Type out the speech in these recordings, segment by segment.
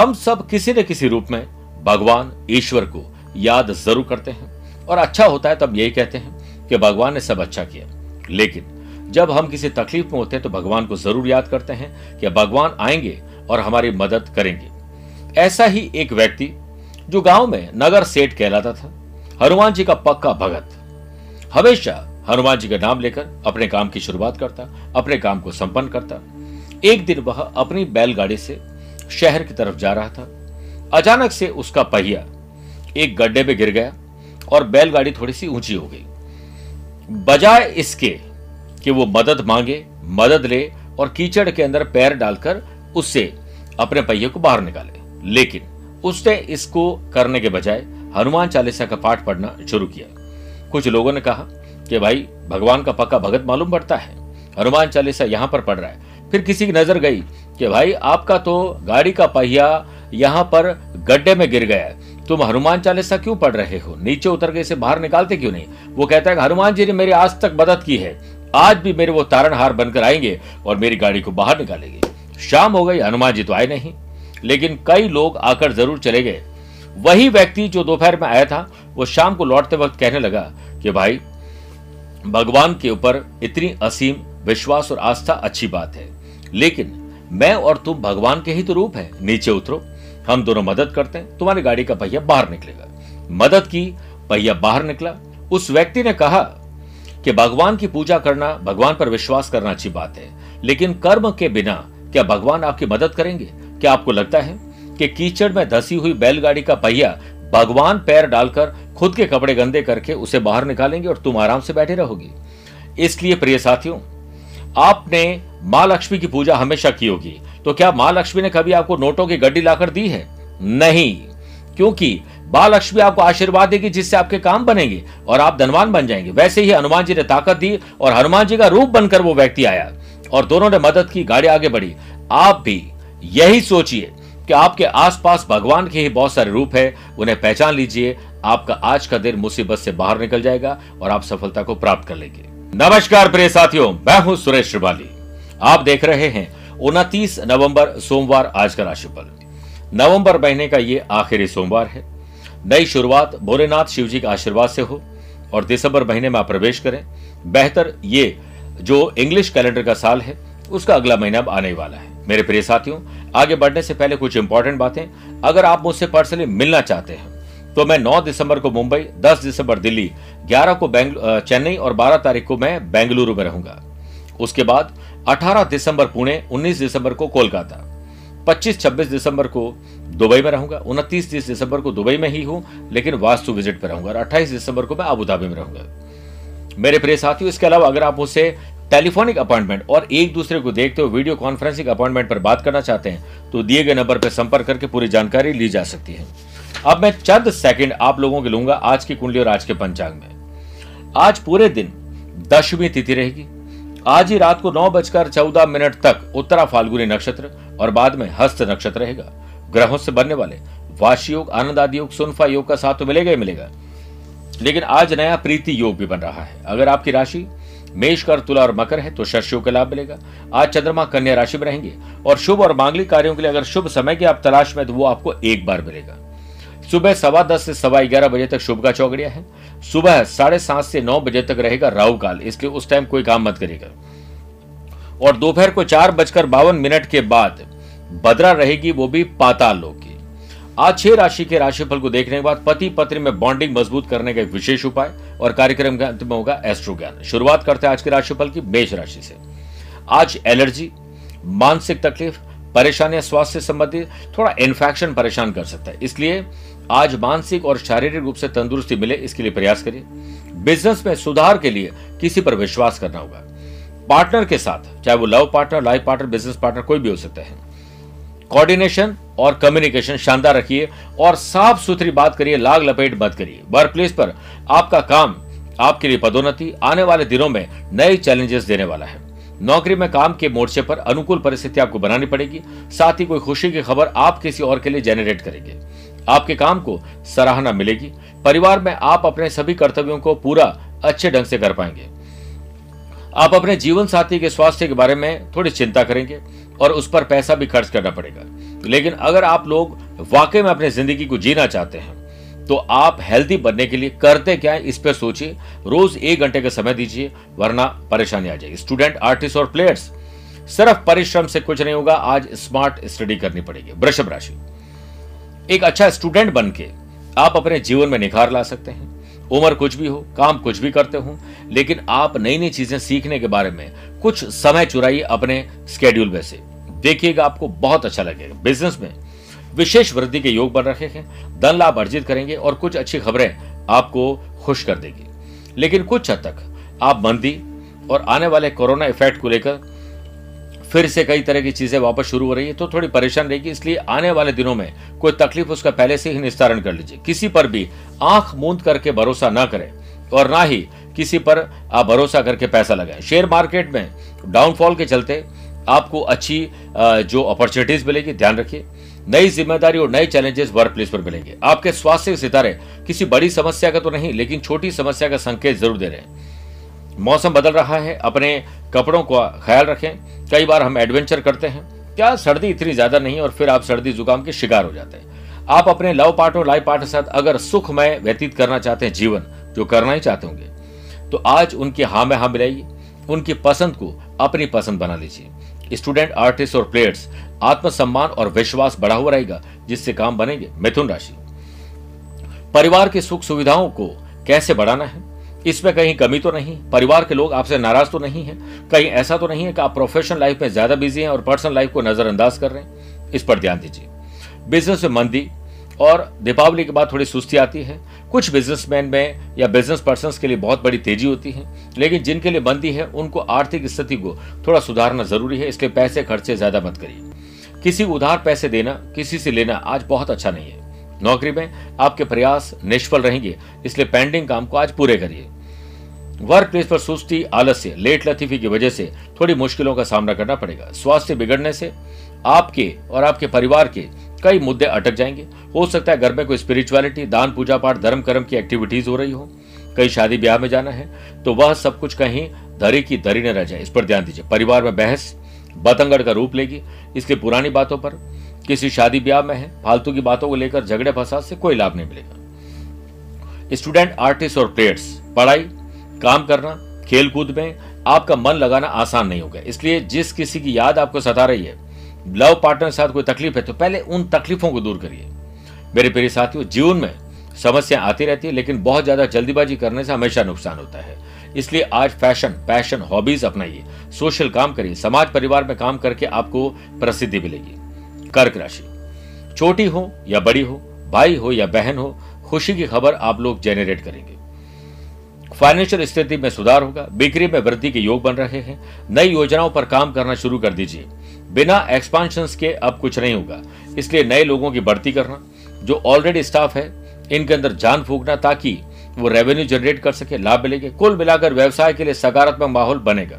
हम सब किसी न किसी रूप में भगवान ईश्वर को याद ज़रूर करते हैं। और अच्छा होता है तब यही कहते हैं कि भगवान ने सब अच्छा किया। लेकिन जब हम किसी तकलीफ़ में होते हैं तो भगवान को ज़रूर याद करते हैं कि भगवान आएँगे और हमारी मदद करेंगे। ऐसा ही एक व्यक्ति जो गाँव में नगर सेठ कहलाता था, हनुमान जी का पक्का भगत। हमेशा हनुमान जी का नाम लेकर अपने काम की शुरुआत करता, अपने काम को संपन्न करता। एक दिन वह अपनी बैलगाड़ी से शहर की तरफ़ जा रहा था। अचानक से उसका पहिया एक गड्ढे में गिर गया और बैलगाड़ी थोड़ी सी ऊँची हो गई। बजाय इसके कि वो मदद मांगे, मदद ले और कीचड़ के अंदर पैर डालकर उससे अपने पहिए को बाहर निकाले। लेकिन उसने इसको करने के बजाय हनुमान चालीसा का पाठ पढ़ना शुरू किया। कुछ लोगों ने कहा कि भाई, भगवान का पक्का भगत मालूम पड़ता है। हनुमान चालीसा यहाँ पर पढ़ रहा है। फिर किसी की नज़र गई कि भाई आपका तो गाड़ी का पहिया यहाँ पर गड्ढे में गिर गया है। तुम हनुमान चालीसा क्यों पढ़ रहे हो? नीचे उतर के इसे बाहर निकालते क्यों नहीं? वो कहता है हनुमान जी ने मेरी आज तक मदद की है। आज भी मेरे वो तारणहार बनकर आएँगे और मेरी गाड़ी को बाहर निकालेंगे। शाम हो गई, हनुमान जी तो आए नहीं। लेकिन कई लोग आकर ज़रूर चले गए। वही व्यक्ति जो दोपहर में आया था, वो शाम को लौटते वक्त कहने लगा कि भाई, भगवान के ऊपर इतनी असीम विश्वास और आस्था अच्छी बात है। लेकिन मैं और तुम भगवान के ही तो रूप है। नीचे उतरो। हम दोनों मदद करते हैं। तुम्हारी गाड़ी का पहिया बाहर निकलेगा। मदद की, पहिया बाहर निकला। उस व्यक्ति ने कहा कि भगवान की पूजा करना, भगवान पर विश्वास करना अच्छी बात है। लेकिन कर्म के बिना क्या भगवान आपकी मदद करेंगे? क्या आपको लगता है कि कीचड़ में धसी हुई बैलगाड़ी का पहिया भगवान पैर डालकर खुद के कपड़े गंदे करके उसे बाहर निकालेंगे और तुम आराम से बैठे रहोगे? इसलिए प्रिय साथियों आपने माँ लक्ष्मी की पूजा हमेशा की होगी। तो क्या माँ लक्ष्मी ने कभी आपको नोटों की गड्डी लाकर दी है? नहीं, क्योंकि माँ लक्ष्मी आपको आशीर्वाद देगी जिससे आपके काम बनेंगे और आप धनवान बन जाएँगे। वैसे ही हनुमान जी ने ताकत दी और हनुमान जी का रूप बनकर वो व्यक्ति आया और दोनों ने मदद की, गाड़ी आगे बढ़ी। आप भी यही सोचिए कि आपके आसपास भगवान के ही बहुत सारे रूप है। उन्हें पहचान लीजिए। आपका आज का दिन मुसीबत से बाहर निकल जाएगा और आप सफलता को प्राप्त कर लेंगे। नमस्कार प्रिय साथियों, मैं हूँ सुरेश श्रिवाली। आप देख रहे हैं उनतीस नवंबर सोमवार आज का राशिफल। नवंबर महीने का ये आखिरी सोमवार है। नई शुरुआत भोलेनाथ शिव जी के आशीर्वाद से हो और दिसंबर महीने में आप प्रवेश करें। बेहतर ये जो इंग्लिश कैलेंडर का साल है, उसका अगला महीना अब आने वाला है। मेरे प्रिय साथियों, आगे बढ़ने से पहले कुछ इंपॉर्टेंट बातें। अगर आप मुझसे पर्सनली मिलना चाहते हैं तो मैं 9 दिसंबर को मुंबई 10 दिसंबर दिल्ली 11 को चेन्नई और 12 तारीख को मैं बेंगलुरु में रहूँगा। उसके बाद 18 दिसंबर पुणे 19 दिसंबर को कोलकाता 25-26 दिसंबर को दुबई में रहूँगा, उनतीस, तीस दिसंबर को दुबई में ही हूँ, लेकिन वास्तु विज़िट पर रहूँगा और अट्ठाईस दिसंबर को मैं अबुधाबी में रहूँगा। मेरे प्रिय साथियों, इसके अलावा अगर आप मुझसे टेलीफोनिक अपॉइंटमेंट और एक दूसरे को देखते हुए वीडियो कॉन्फ्रेंसिंग अपॉइंटमेंट पर बात करना चाहते हैं तो दिए गए नंबर पर संपर्क करके पूरी जानकारी ली जा सकती है। अब मैं चंद सेकंड आप लोगों के लूँगा आज की कुंडली और आज के पंचांग में। आज पूरे दिन दशमी तिथि रहेगी। आज ही रात को नौ बजकर चौदह मिनट तक उत्तरा फाल्गुनी नक्षत्र और बाद में हस्त नक्षत्र रहेगा। ग्रहों से बनने वाले वाशी योग, आनंद आदि योग, सुनफा योग का साथ तो मिलेगा ही मिलेगा। लेकिन आज नया प्रीति योग भी बन रहा है। अगर आपकी राशि मेष कर तुला और मकर है तो शशियों का लाभ मिलेगा। आज चंद्रमा कन्या राशि में रहेंगे और शुभ और मांगलिक कार्यों के लिए अगर शुभ समय की आप तलाश में तो वो आपको एक बार मिलेगा। सुबह सवा दस से सवा ग्यारह बजे तक शुभ का चौकड़िया है। सुबह साढ़े सात से नौ बजे तक रहेगा राहु काल इसलिए उस टाइम कोई काम मत करेगा और दोपहर को चार बजकर बावन मिनट के बाद भद्रा रहेगी वो भी पाताल लोक की। आज छह राशि के राशिफल को देखने के बाद पति पत्नी में बॉन्डिंग मज़बूत करने का एक विशेष उपाय और कार्यक्रम के अंत में होगा एस्ट्रो ज्ञान शुरुआत करते हैं आज के राशिफल की मेष राशि से। आज एलर्जी, मानसिक तकलीफ़, परेशानियाँ स्वास्थ्य से संबंधित, थोड़ा इन्फेक्शन परेशान कर सकता है। इसलिए आज मानसिक और शारीरिक रूप से तंदुरुस्ती मिले, इसके लिए प्रयास करिए। बिज़नेस में सुधार के लिए किसी पर विश्वास करना होगा। पार्टनर के साथ, चाहे वो love partner, life partner, business partner, कोई भी हो सकता है। कोऑर्डिनेशन और कम्युनिकेशन शानदार रखिए और साफ़ सुथरी बात करिए, लाग लपेट मत करिए। वर्क प्लेस पर आपका काम, आपके लिए पदोन्नति आने वाले दिनों में नए चैलेंजेस देने वाला है। नौकरी में काम के मोर्चे पर अनुकूल परिस्थिति आपको बनानी पड़ेगी। साथ ही कोई खुशी की खबर आप किसी और के लिए जेनरेट करेंगे। आपके काम को सराहना मिलेगी। परिवार में आप अपने सभी कर्तव्यों को पूरा अच्छे ढंग से कर पाएँगे। आप अपने जीवन साथी के स्वास्थ्य के बारे में थोड़ी चिंता करेंगे और उस पर पैसा भी खर्च करना पड़ेगा। लेकिन अगर आप लोग वाकई में अपनी ज़िंदगी को जीना चाहते हैं तो आप हेल्दी बनने के लिए करते क्या है इस पर सोचिए। रोज एक घंटे का समय दीजिए, वरना परेशानी आ जाएगी। स्टूडेंट, आर्टिस्ट और प्लेयर्स, सिर्फ़ परिश्रम से कुछ नहीं होगा, आज स्मार्ट स्टडी करनी पड़ेगी। वृषभ राशि। एक अच्छा स्टूडेंट बन के आप अपने जीवन में निखार ला सकते हैं। उम्र कुछ भी हो, काम कुछ भी करते हो, लेकिन आप नई नई चीज़ें सीखने के बारे में कुछ समय चुराइए अपने स्केड्यूल में से। देखिएगा आपको बहुत अच्छा लगेगा। बिज़नेस में विशेष वृद्धि के योग बन रखे हैं, धन लाभ अर्जित करेंगे और कुछ अच्छी खबरें आपको खुश कर देगी। लेकिन कुछ हद तक आप मंदी और आने वाले कोरोना इफ़ेक्ट को लेकर फिर से कई तरह की चीज़ें वापस शुरू हो रही है तो थोड़ी परेशान रहेगी इसलिए आने वाले दिनों में कोई तकलीफ़ उसका पहले से ही निस्तारण कर लीजिए। किसी पर भी आँख मूंद करके भरोसा ना करें, और ना ही किसी पर आप भरोसा करके पैसा लगाएँ। शेयर मार्केट में डाउनफॉल के चलते आपको अच्छी जो अपॉर्चुनिटीज़ मिलेगी, ध्यान रखिए। नई ज़िम्मेदारी और नए चैलेंजेस वर्क प्लेस पर मिलेंगे। आपके स्वास्थ्य के सितारे किसी बड़ी समस्या का तो नहीं, लेकिन छोटी समस्या का संकेत ज़रूर दे रहे हैं। मौसम बदल रहा है, अपने कपड़ों का ख्याल रखें। कई बार हम एडवेंचर करते हैं। क्या सर्दी इतनी ज़्यादा नहीं और फिर आप सर्दी जुकाम के शिकार हो जाते हैं। आप अपने लव पार्ट और लाइफ पार्ट के साथ अगर सुखमय व्यतीत करना चाहते हैं जीवन, जो करना ही चाहते होंगे तो आज उनकी हाँ में हाँ मिलाइए। उनकी पसंद को अपनी पसंद बना लीजिए। स्टूडेंट आर्टिस्ट और प्लेयर्स आत्मसम्मान और विश्वास बढ़ा हुआ रहेगा, जिससे काम बनेंगे। मिथुन राशि। परिवार की सुख सुविधाओं को कैसे बढ़ाना है? इसमें कहीं कमी तो नहीं, परिवार के लोग आपसे नाराज़ तो नहीं है, कहीं ऐसा तो नहीं है कि आप प्रोफेशनल लाइफ में ज़्यादा बिज़ी हैं और पर्सनल लाइफ को नजरअंदाज कर रहे हैं। इस पर ध्यान दीजिए। बिज़नेस में मंदी और दीपावली के बाद थोड़ी सुस्ती आती है। कुछ बिजनेसमैन में या बिज़नेस पर्सन के लिए बहुत बड़ी तेज़ी होती है, लेकिन जिनके लिए मंदी है, उनको आर्थिक स्थिति को थोड़ा सुधारना ज़रूरी है। इसलिए पैसे खर्चे ज़्यादा मत करिए। किसी उधार पैसे देना, किसी से लेना आज बहुत अच्छा नहीं है। नौकरी में आपके प्रयास निष्फल रहेंगे, इसलिए पेंडिंग काम को आज पूरे करिए। वर्क प्लेस पर सुस्ती, आलस्य लेट लतीफी की वजह से थोड़ी मुश्किलों का सामना करना पड़ेगा। स्वास्थ्य बिगड़ने से आपके और आपके परिवार के कई मुद्दे अटक जाएँगे। हो सकता है घर में कोई स्पिरिचुअलिटी दान, पूजा पाठ, धर्म, कर्म की एक्टिविटीज़ हो रही हो। कई शादी ब्याह में जाना है तो वह सब कुछ कहीं धरी की धरी न रह जाए। इस पर ध्यान दीजिए। परिवार में बहस, बतंगड़ का रूप लेगी। इसलिए पुरानी बातों पर किसी शादी ब्याह में है, फालतू की बातों को लेकर झगड़े फसाद से कोई लाभ नहीं मिलेगा। स्टूडेंट, आर्टिस्ट और प्लेयर्स, पढ़ाई, काम करना खेल कूद में आपका मन लगाना आसान नहीं होगा। इसलिए जिस किसी की याद आपको सता रही है, लव पार्टनर के साथ कोई तकलीफ़ है तो पहले उन तकलीफों को दूर करिए। मेरे प्रिय साथियों, जीवन में समस्या आती रहती है, लेकिन बहुत ज़्यादा जल्दीबाजी करने से हमेशा नुकसान होता है। इसलिए आज फ़ैशन, पैशन, हॉबीज अपनाइए, सोशल काम करिए, समाज, परिवार में काम करके आपको प्रसिद्धि मिलेगी। कर्क राशि। छोटी हो या बड़ी हो, भाई हो या बहन हो, खुशी की खबर आप लोग जेनरेट करेंगे। फाइनेंशियल स्थिति में सुधार होगा, बिक्री में वृद्धि के योग बन रहे हैं। नई योजनाओं पर काम करना शुरू कर दीजिए। बिना एक्सपांशन के अब कुछ नहीं होगा। इसलिए नए लोगों की बढ़ती करना, जो ऑलरेडी स्टाफ है, इनके अंदर जान फूकना ताकि वो रेवेन्यू जनरेट कर सके, लाभ मिलेंगे। कुल मिलाकर व्यवसाय के लिए सकारात्मक माहौल बनेगा।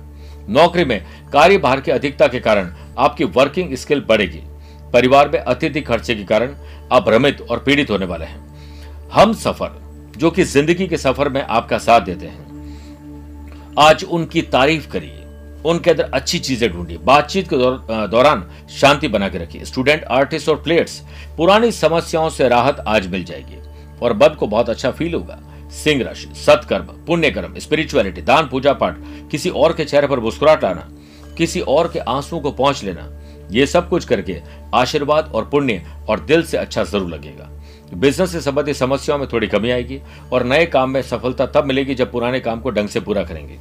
नौकरी में कार्यभार की अधिकता के कारण आपकी वर्किंग स्किल बढ़ेगी। परिवार में अत्यधिक खर्चे के कारण आप भ्रमित और पीड़ित होने वाले हैं। हम सफ़र, जो कि ज़िंदगी के सफ़र में आपका साथ देते हैं, आज उनकी तारीफ़ करिए। उनके अंदर अच्छी चीज़ें ढूंढिए। बातचीत के दौरान शांति बना के रखिए। स्टूडेंट, आर्टिस्ट और प्लेयर्स, पुरानी समस्याओं से राहत आज मिल जाएगी और बद को बहुत अच्छा फील होगा। सिंह राशि, सत्कर्म पुण्य कर्म स्पिरिचुअलिटी दान, पूजा पाठ, किसी और के चेहरे पर मुस्कुराहट लाना, किसी और के आंसुओं को पहुँच लेना ये सब कुछ करके आशीर्वाद और पुण्य और दिल से अच्छा ज़रूर लगेगा। बिज़नेस से संबंधित समस्याओं में थोड़ी कमी आएगी और नए काम में सफलता तब मिलेगी जब पुराने काम को ढंग से पूरा करेंगे।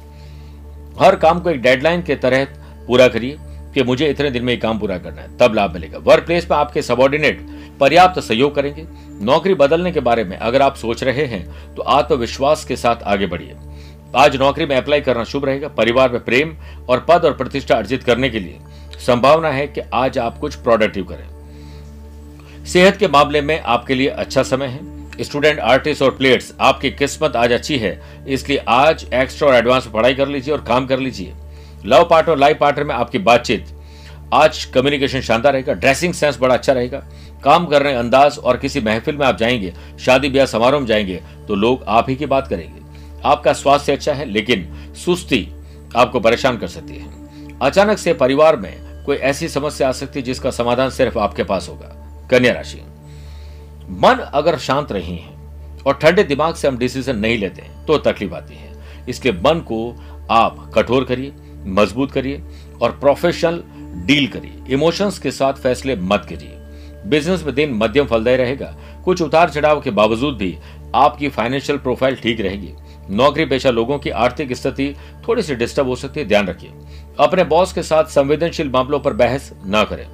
हर काम को एक डेडलाइन के तहत पूरा करिए कि मुझे इतने दिन में ये काम पूरा करना है, तब लाभ मिलेगा। वर्क प्लेस में आपके सबॉर्डिनेट पर्याप्त सहयोग करेंगे। नौकरी बदलने के बारे में अगर आप सोच रहे हैं तो आत्मविश्वास के साथ आगे बढ़िए। आज नौकरी में अप्लाई करना शुभ रहेगा। परिवार में प्रेम और पद और प्रतिष्ठा अर्जित करने के लिए संभावना है कि आज आप कुछ प्रोडक्टिव करें। सेहत के मामले में आपके लिए अच्छा समय है। स्टूडेंट आर्टिस्ट और प्लेयर्स आपकी किस्मत आज अच्छी है, इसलिए आज एक्स्ट्रा और एडवांस पढ़ाई कर लीजिए और काम कर लीजिए। लव पार्ट और लाइफ पार्टनर में आपकी बातचीत। आज कम्युनिकेशन शानदार रहेगा ड्रेसिंग सेंस बड़ा अच्छा रहेगा। काम करने अंदाज और किसी महफिल में आप जाएँगे, शादी ब्याह समारोह में जाएँगे तो लोग आप ही की बात करेंगे। आपका स्वास्थ्य अच्छा है, लेकिन सुस्ती आपको परेशान कर सकती है। अचानक से परिवार में कोई ऐसी समस्या आ सकती है जिसका समाधान सिर्फ़ आपके पास होगा। कन्या राशि। मन अगर शांत नहीं है और ठंडे दिमाग से हम डिसीज़न नहीं लेते तो तकलीफ़ आती है। इसलिए मन को आप कठोर करिए, मज़बूत करिए और प्रोफेशनल डील करिए। इमोशंस के साथ फैसले मत करिए बिज़नेस में दिन मध्यम फलदायी रहेगा। कुछ उतार चढ़ाव के बावजूद भी आपकी फाइनेंशियल प्रोफ़ाइल ठीक रहेगी। नौकरी पेशा लोगों की आर्थिक स्थिति थोड़ी सी डिस्टर्ब हो सकती है, ध्यान रखिए। अपने बॉस के साथ संवेदनशील मामलों पर बहस न करें।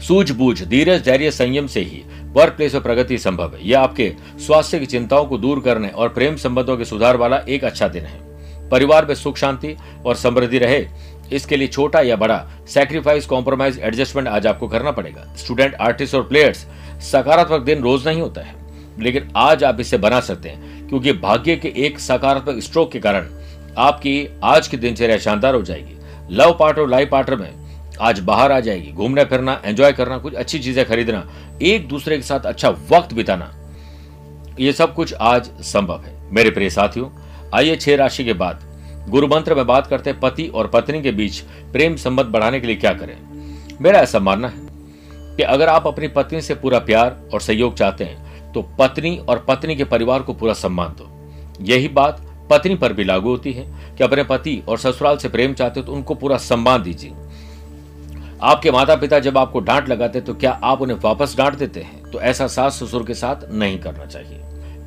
सूझबूझ, धीरज, धैर्य संयम से ही वर्क प्लेस में प्रगति संभव है। यह आपके स्वास्थ्य की चिंताओं को दूर करने और प्रेम संबंधों के सुधार वाला एक अच्छा दिन है। परिवार में सुख, शांति और समृद्धि रहे, इसके लिए छोटा या बड़ा सैक्रिफाइस कॉम्प्रोमाइज एडजस्टमेंट आज आपको करना पड़ेगा। स्टूडेंट आर्टिस्ट और प्लेयर्स सकारात्मक दिन रोज नहीं होता है। लेकिन आज आप इसे बना सकते हैं, क्योंकि भाग्य के एक सकारात्मक स्ट्रोक के कारण आपकी आज की दिनचर्या शानदार हो जाएगी। लव पार्ट और लाइफ पार्टनर में आज बाहर आ जाएगी। घूमना, फिरना एंजॉय करना, कुछ अच्छी चीज़ें खरीदना, एक दूसरे के साथ अच्छा वक्त बिताना, ये सब कुछ आज संभव है। मेरे प्रिय साथियों, आइए छह राशि के बाद। गुरु मंत्र में बात करते हैं, पति और पत्नी के बीच प्रेम संबंध बढ़ाने के लिए क्या करें? मेरा ऐसा मानना है कि अगर आप अपनी पत्नी से पूरा प्यार और सहयोग चाहते हैं तो पत्नी और पत्नी के परिवार को पूरा सम्मान दो। यही बात पत्नी पर भी लागू होती है कि अपने पति और ससुराल से प्रेम चाहते हो तो उनको पूरा सम्मान दीजिए। आपके माता पिता जब आपको डांट लगाते तो क्या आप उन्हें वापस डांट देते हैं? तो ऐसा सास ससुर के साथ नहीं करना चाहिए।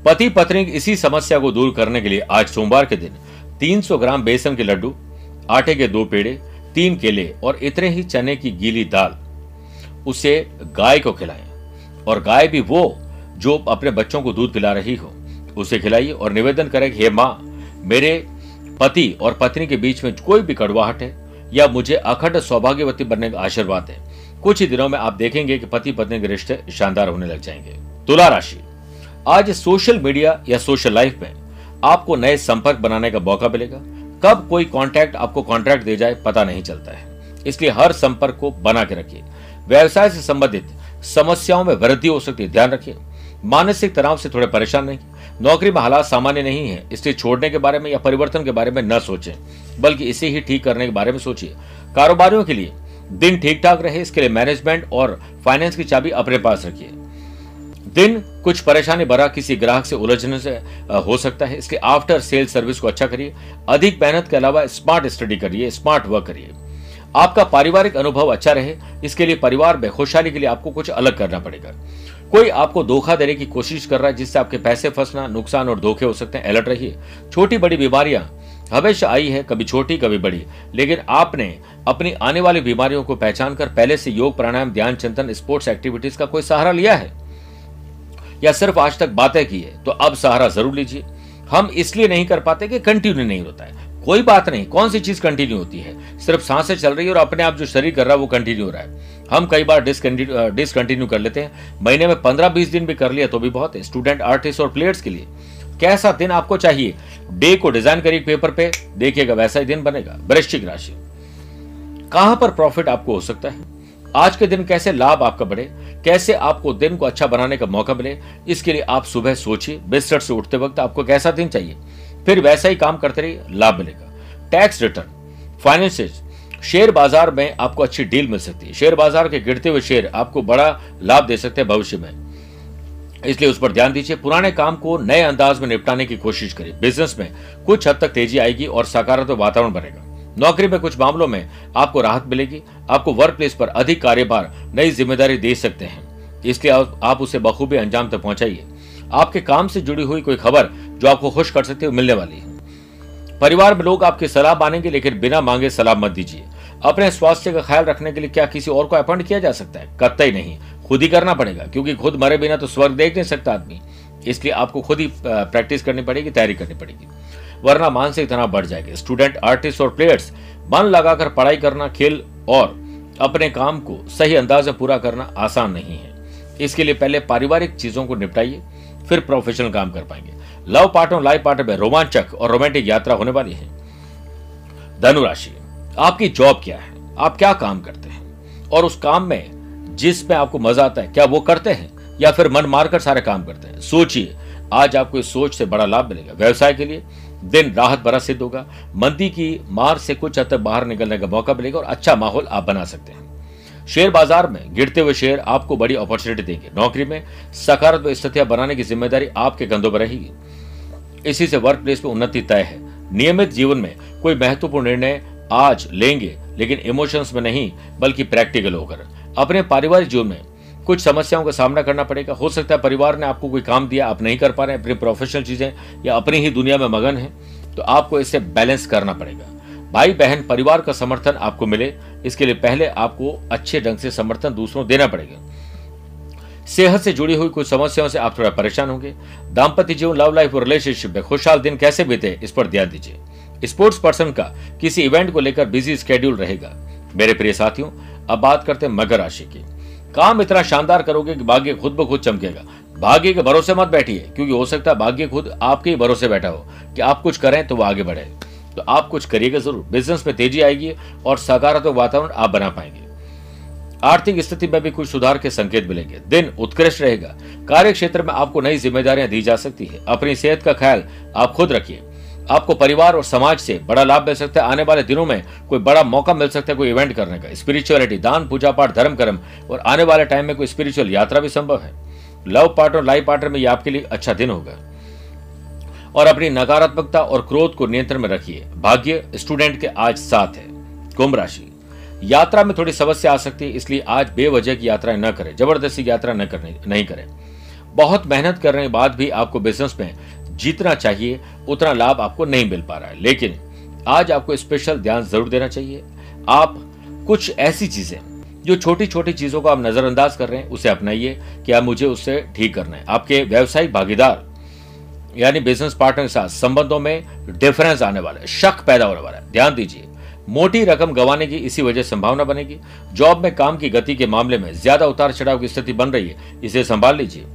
पति पत्नी इसी समस्या को दूर करने के लिए आज सोमवार के दिन 300 ग्राम बेसन के लड्डू, आटे के दो पेड़े, तीन केले और इतने ही चने की गीली दाल, उसे गाय को खिलाएँ। और गाय भी वो जो अपने बच्चों को दूध पिला रही हो, उसे खिलाइए और निवेदन करें कि, हे माँ मेरे पति और पत्नी के बीच में कोई भी कड़वाहट है या मुझे अखंड सौभाग्यवती बनने का आशीर्वाद है, कुछ ही दिनों में आप देखेंगे कि पति पत्नी के रिश्ते शानदार होने लग जाएँगे। तुला राशि। आज सोशल मीडिया या सोशल लाइफ में आपको नए संपर्क बनाने का मौका मिलेगा। कब कोई कांटेक्ट आपको कॉन्ट्रैक्ट दे जाए, पता नहीं चलता है। इसलिए हर संपर्क को बना के रखिए। व्यवसाय से संबंधित समस्याओं में वृद्धि हो सकती है, ध्यान रखिए। मानसिक तनाव से थोड़े परेशान नहीं। नौकरी में हालात सामान्य नहीं है, इसलिए छोड़ने के बारे में या परिवर्तन के बारे में न सोचें, बल्कि इसे ही ठीक करने के बारे में सोचिए। कारोबारियों के लिए दिन ठीक ठाक रहे, इसके लिए मैनेजमेंट और फाइनेंस की चाबी अपने पास रखिए। दिन कुछ परेशानी भरा किसी ग्राहक से उलझने से हो सकता है इसलिए आफ्टर सेल सर्विस को अच्छा करिए। अधिक मेहनत के अलावा स्मार्ट स्टडी करिए स्मार्ट वर्क करिए। आपका पारिवारिक अनुभव अच्छा रहे, इसके लिए परिवार में खुशहाली के लिए आपको कुछ अलग करना पड़ेगा। कोई आपको धोखा देने की कोशिश कर रहा है, जिससे आपके पैसे फंसना, नुकसान और धोखे हो सकते हैं। अलर्ट रहिए। छोटी बड़ी बीमारियाँ हमेशा आई है, कभी छोटी, कभी बड़ी। लेकिन आपने अपनी आने वाली बीमारियों को पहचान कर पहले से योग, प्राणायाम ध्यान चिंतन स्पोर्ट्स एक्टिविटीज़ का कोई सहारा लिया है? या सिर्फ़ आज तक बातें की है? तो अब सहारा ज़रूर लीजिए। हम इसलिए नहीं कर पाते कि कंटिन्यू नहीं होता है। कोई बात नहीं, कौन सी चीज़ कंटिन्यू होती है? सिर्फ़ साँसें चल रही है और अपने आप जो शरीर कर रहा है, वो कंटिन्यू हो रहा है। हम कई बार डिसकंटिन्यू कर लेते हैं। महीने में पंद्रह बीस दिन भी कर लिया तो भी बहुत है स्टूडेंट आर्टिस्ट और प्लेयर्स के लिए। कैसा दिन आपको चाहिए? डे को डिज़ाइन करिए पेपर पे, देखिएगा वैसा ही दिन बनेगा। वृश्चिक राशि। कहाँ पर प्रॉफिट आपको हो सकता है? आज के दिन कैसे लाभ आपका बढ़े? कैसे आपको दिन को अच्छा बनाने का मौका मिले? इसके लिए आप सुबह सोचिए, बिस्तर से उठते वक्त आपको कैसा दिन चाहिए? फिर वैसा ही काम करते रहिए, लाभ मिलेगा। टैक्स रिटर्न फाइनेंसिस शेयर बाज़ार में आपको अच्छी डील मिल सकती है। शेयर बाज़ार के गिरते हुए शेयर आपको बड़ा लाभ दे सकते हैं भविष्य में। इसलिए उस पर ध्यान दीजिए, पुराने काम को नए अंदाज में निपटाने की कोशिश करिए। बिज़नेस में कुछ हद तक तेज़ी आएगी और सकारात्मक वातावरण बनेगा। नौकरी में कुछ मामलों में आपको राहत मिलेगी। आपको वर्क प्लेस पर अधिक कार्यभार, नई ज़िम्मेदारी दे सकते हैं। इसलिए आप उसे बखूबी अंजाम तक पहुंचाइए। आपके काम से जुड़ी हुई कोई खबर जो आपको खुश कर सकती है, मिलने वाली है। परिवार में लोग आपकी सलाह मानेंगे, लेकिन बिना मांगे सलाह मत दीजिए। अपने स्वास्थ्य का ख्याल रखने के लिए क्या किसी और को अपॉइंट किया जा सकता है? कतई नहीं। खुद ही करना पड़ेगा, क्योंकि खुद मरे बिना तो स्वर्ग देख नहीं सकता आदमी। इसलिए आपको खुद ही प्रैक्टिस करनी पड़ेगी, तैयारी करनी पड़ेगी। वरना मानसिक तनाव बढ़ जाएगा। स्टूडेंट, आर्टिस्ट और प्लेयर्स, मन लगाकर पढ़ाई करना, खेल और अपने काम को सही अंदाज में पूरा करना आसान नहीं है। इसके लिए पहले पारिवारिक चीज़ों को निपटाइए, फिर प्रोफेशनल काम कर पाएँगे। लव पार्टनर लाइफ पार्टनर में रोमांचक और रोमांटिक यात्रा होने वाली है। धनुराशि, आपकी जॉब क्या है? आप क्या काम करते हैं? और उस काम में जिसमें आपको मज़ा आता है, क्या वो करते हैं? या फिर मन मारकर सारे काम करते हैं? सोचिए, आज आपको इस सोच से बड़ा लाभ मिलेगा। व्यवसाय के लिए दिन राहत भरा सिद्ध होगा। मंदी की मार से कुछ हद तक बाहर निकलने का मौका मिलेगा और अच्छा माहौल आप बना सकते हैं। शेयर बाज़ार में गिरते हुए शेयर आपको बड़ी अपॉर्चुनिटी देंगे। नौकरी में सकारात्मक स्थितियाँ बनाने की ज़िम्मेदारी आपके कंधों पर रहेगी। इसी से वर्क प्लेस में उन्नति तय है। नियमित जीवन में कोई महत्वपूर्ण निर्णय आज लेंगे, लेकिन इमोशंस में नहीं, बल्कि प्रैक्टिकल होकर। अपने पारिवारिक जीवन में कुछ समस्याओं का सामना करना पड़ेगा। हो सकता है परिवार ने आपको कोई काम दिया, आप नहीं कर पा रहे अपनी प्रोफेशनल चीज़ें या अपनी ही दुनिया में मगन है तो आपको इसे बैलेंस करना पड़ेगा। भाई बहन परिवार का समर्थन आपको मिले, इसके लिए पहले आपको अच्छे ढंग से समर्थन दूसरों देना पड़ेगा। सेहत से जुड़ी हुई कुछ समस्याओं से आप थोड़ा परेशान होंगे। दाम्पत्य जीवन लव लाइफ और रिलेशनशिप में खुशहाल दिन कैसे बीते, इस पर ध्यान दीजिए। स्पोर्ट्स पर्सन का किसी इवेंट को लेकर बिज़ी स्केड्यूल रहेगा। मेरे प्रिय साथियों, अब बात करते हैं मकर राशि की। काम इतना शानदार करोगे कि भाग्य खुद ब खुद चमकेगा। भाग्य के भरोसे मत बैठिए, क्योंकि हो सकता है भाग्य खुद आपके ही भरोसे बैठा हो, कि आप कुछ करें तो वो आगे बढ़े। तो आप कुछ करिएगा ज़रूर। बिज़नेस में तेज़ी आएगी और सकारात्मक वातावरण आप बना पाएँगे। आर्थिक स्थिति में भी कुछ सुधार के संकेत मिलेंगे। दिन उत्कृष्ट रहेगा। कार्य क्षेत्र में आपको नई जिम्मेदारियाँ दी जा सकती है। अपनी सेहत का ख्याल आप खुद रखिए। आपको परिवार और समाज से बड़ा लाभ मिल सकता है। आने वाले दिनों में कोई बड़ा मौका मिल सकता है कोई इवेंट करने का। स्पिरिचुअलिटी दान, पूजा पाठ, धर्म, कर्म और आने वाले टाइम में कोई स्पिरिचुअल यात्रा भी संभव है। लव पार्टनर लाइफ पार्टनर में यह आपके लिए अच्छा दिन होगा। और अपनी नकारात्मकता और क्रोध को नियंत्रण में रखिए। भाग्य स्टूडेंट के आज साथ है। कुंभ राशि। यात्रा में थोड़ी समस्या आ सकती है, इसलिए आज बेवजह की यात्राएँ न करें। ज़बरदस्ती यात्रा न करने, नहीं करें। बहुत मेहनत करने के बाद भी आपको बिज़नेस में जितना चाहिए, उतना लाभ आपको नहीं मिल पा रहा है। लेकिन आज आपको स्पेशल ध्यान ज़रूर देना चाहिए। आप कुछ ऐसी चीज़ें, जो छोटी छोटी चीज़ों को आप नजरअंदाज कर रहे हैं, उसे अपनाइए कि आप मुझे उससे ठीक करना है। आपके व्यावसायिक भागीदार यानी बिज़नेस पार्टनर के साथ संबंधों में डिफरेंस आने वाला है, शक पैदा होने वाला है। ध्यान दीजिए, मोटी रकम गंवाने की इसी वजह संभावना बनेगी। जॉब में काम की गति के मामले में ज़्यादा उतार चढ़ाव की स्थिति बन रही है, इसे संभाल लीजिए।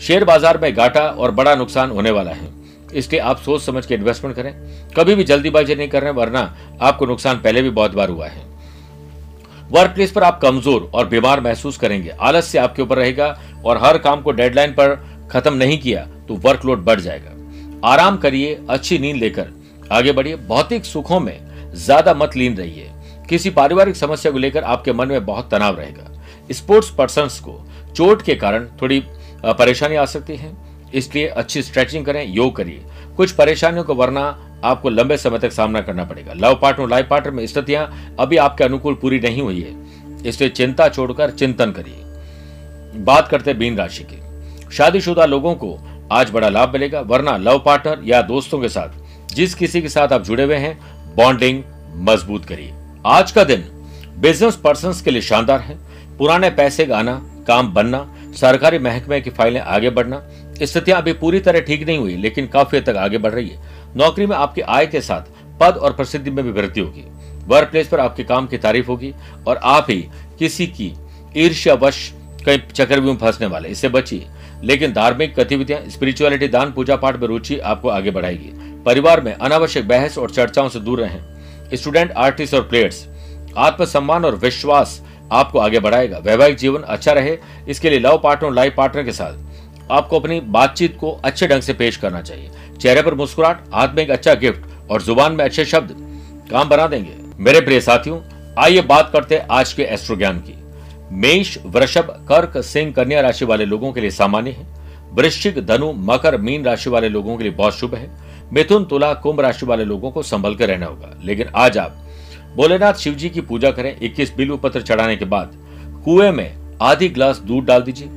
शेयर बाज़ार में घाटा और बड़ा नुकसान होने वाला है। इसलिए आप सोच समझ के इन्वेस्टमेंट करें। कभी भी जल्दीबाजी नहीं कर वरना आपको नुकसान पहले भी बहुत बार हुआ है। वर्क प्लेस पर आप कमज़ोर और बीमार महसूस करेंगे। आलस से आपके ऊपर रहेगा और हर काम को डेडलाइन पर खत्म नहीं किया तो वर्कलोड बढ़ जाएगा। आराम करिए, अच्छी नींद लेकर। आगे बढ़िए, भौतिक सुखों में ज़्यादा मत लीन रहिए। किसी पारिवारिक समस्या को लेकर आपके मन में बहुत तनाव रहेगा। स्पोर्ट्स पर्सन को चोट के कारण थोड़ी परेशानी आ सकती है। इसलिए अच्छी स्ट्रेचिंग करें, योग करिए। कुछ परेशानियों को वरना आपको लंबे समय तक सामना करना पड़ेगा। लव पार्टनर, लाइफ पार्टनर में स्थितियाँ अभी आपके अनुकूल पूरी नहीं हुई है। इसलिए चिंता छोड़कर चिंतन करिए। बात करते बीन राशि की। शादीशुदा लोगों को आज बड़ा लाभ मिलेगा, वरना लव पार्टनर या दोस्तों के साथ। जिस किसी के साथ आप जुड़े हुए हैं, बॉन्डिंग मज़बूत करिए। आज का दिन बिज़नेस पर्सन के लिए शानदार है। पुराने पैसे आना काम बनना, सरकारी महकमे की फाइलें आगे बढ़ना, स्थितियाँ अभी पूरी तरह ठीक नहीं हुई, लेकिन काफ़ी तक आगे बढ़ रही है। नौकरी में आपकी आय के साथ पद और प्रसिद्धि में भी वृद्धि होगी। वर्क प्लेस पर आपके काम की तारीफ़ होगी और आप ही किसी की ईर्ष्यावश कहीं चक्रव्यूह फंसने वाले, इससे बचिए लेकिन धार्मिक गतिविधियाँ स्पिरिचुअलिटी दान, पूजा पाठ में रुचि आपको आगे बढ़ाएगी। परिवार में अनावश्यक बहस और चर्चाओं से दूर रहें। स्टूडेंट आर्टिस्ट और प्लेयर्स आत्मसम्मान और विश्वास आपको आगे बढ़ाएगा। वैवाहिक जीवन अच्छा रहे, इसके लिए लव पार्टनर और लाइफ पार्टनर के साथ आपको अपनी बातचीत को अच्छे ढंग से पेश करना चाहिए। चेहरे पर मुस्कुराहट, हाथ में एक अच्छा गिफ्ट और ज़ुबान में अच्छे शब्द, काम बना देंगे। मेरे प्रिय साथियों, आइए बात करते हैं आज के एस्ट्रो ज्ञान की। मेष, वृषभ, कर्क, सिंह, कन्या राशि वाले लोगों के लिए सामान्य है। वृश्चिक, धनु, मकर, मीन राशि वाले लोगों के लिए बहुत शुभ है। मिथुन, तुला, कुंभ राशि वाले लोगों को संभल कर रहना होगा। लेकिन आज आप भोलेनाथ शिव जी की पूजा करें। 21 बिल्व पत्र चढ़ाने के बाद कुएँ में आधी ग्लास दूध डाल दीजिए।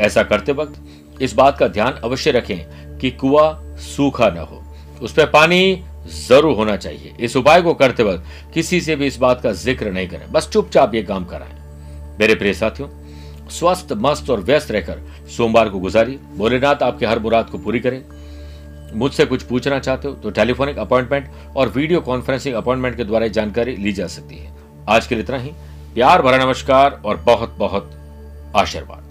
ऐसा करते वक्त इस बात का ध्यान अवश्य रखें कि कुआ सूखा न हो। उस पर पानी ज़रूर होना चाहिए। इस उपाय को करते वक्त किसी से भी इस बात का ज़िक्र नहीं करें। बस चुपचाप ये काम कराएँ। मेरे प्रिय साथियों, स्वस्थ, मस्त और व्यस्त रहकर सोमवार को गुजारी भोलेनाथ आपके हर मुराद को पूरी करें। मुझसे कुछ पूछना चाहते हो तो टेलीफोनिक अपॉइंटमेंट और वीडियो कॉन्फ्रेंसिंग अपॉइंटमेंट के द्वारा जानकारी ली जा सकती है। आज के लिए इतना ही। प्यार, भरा नमस्कार और बहुत बहुत आशीर्वाद।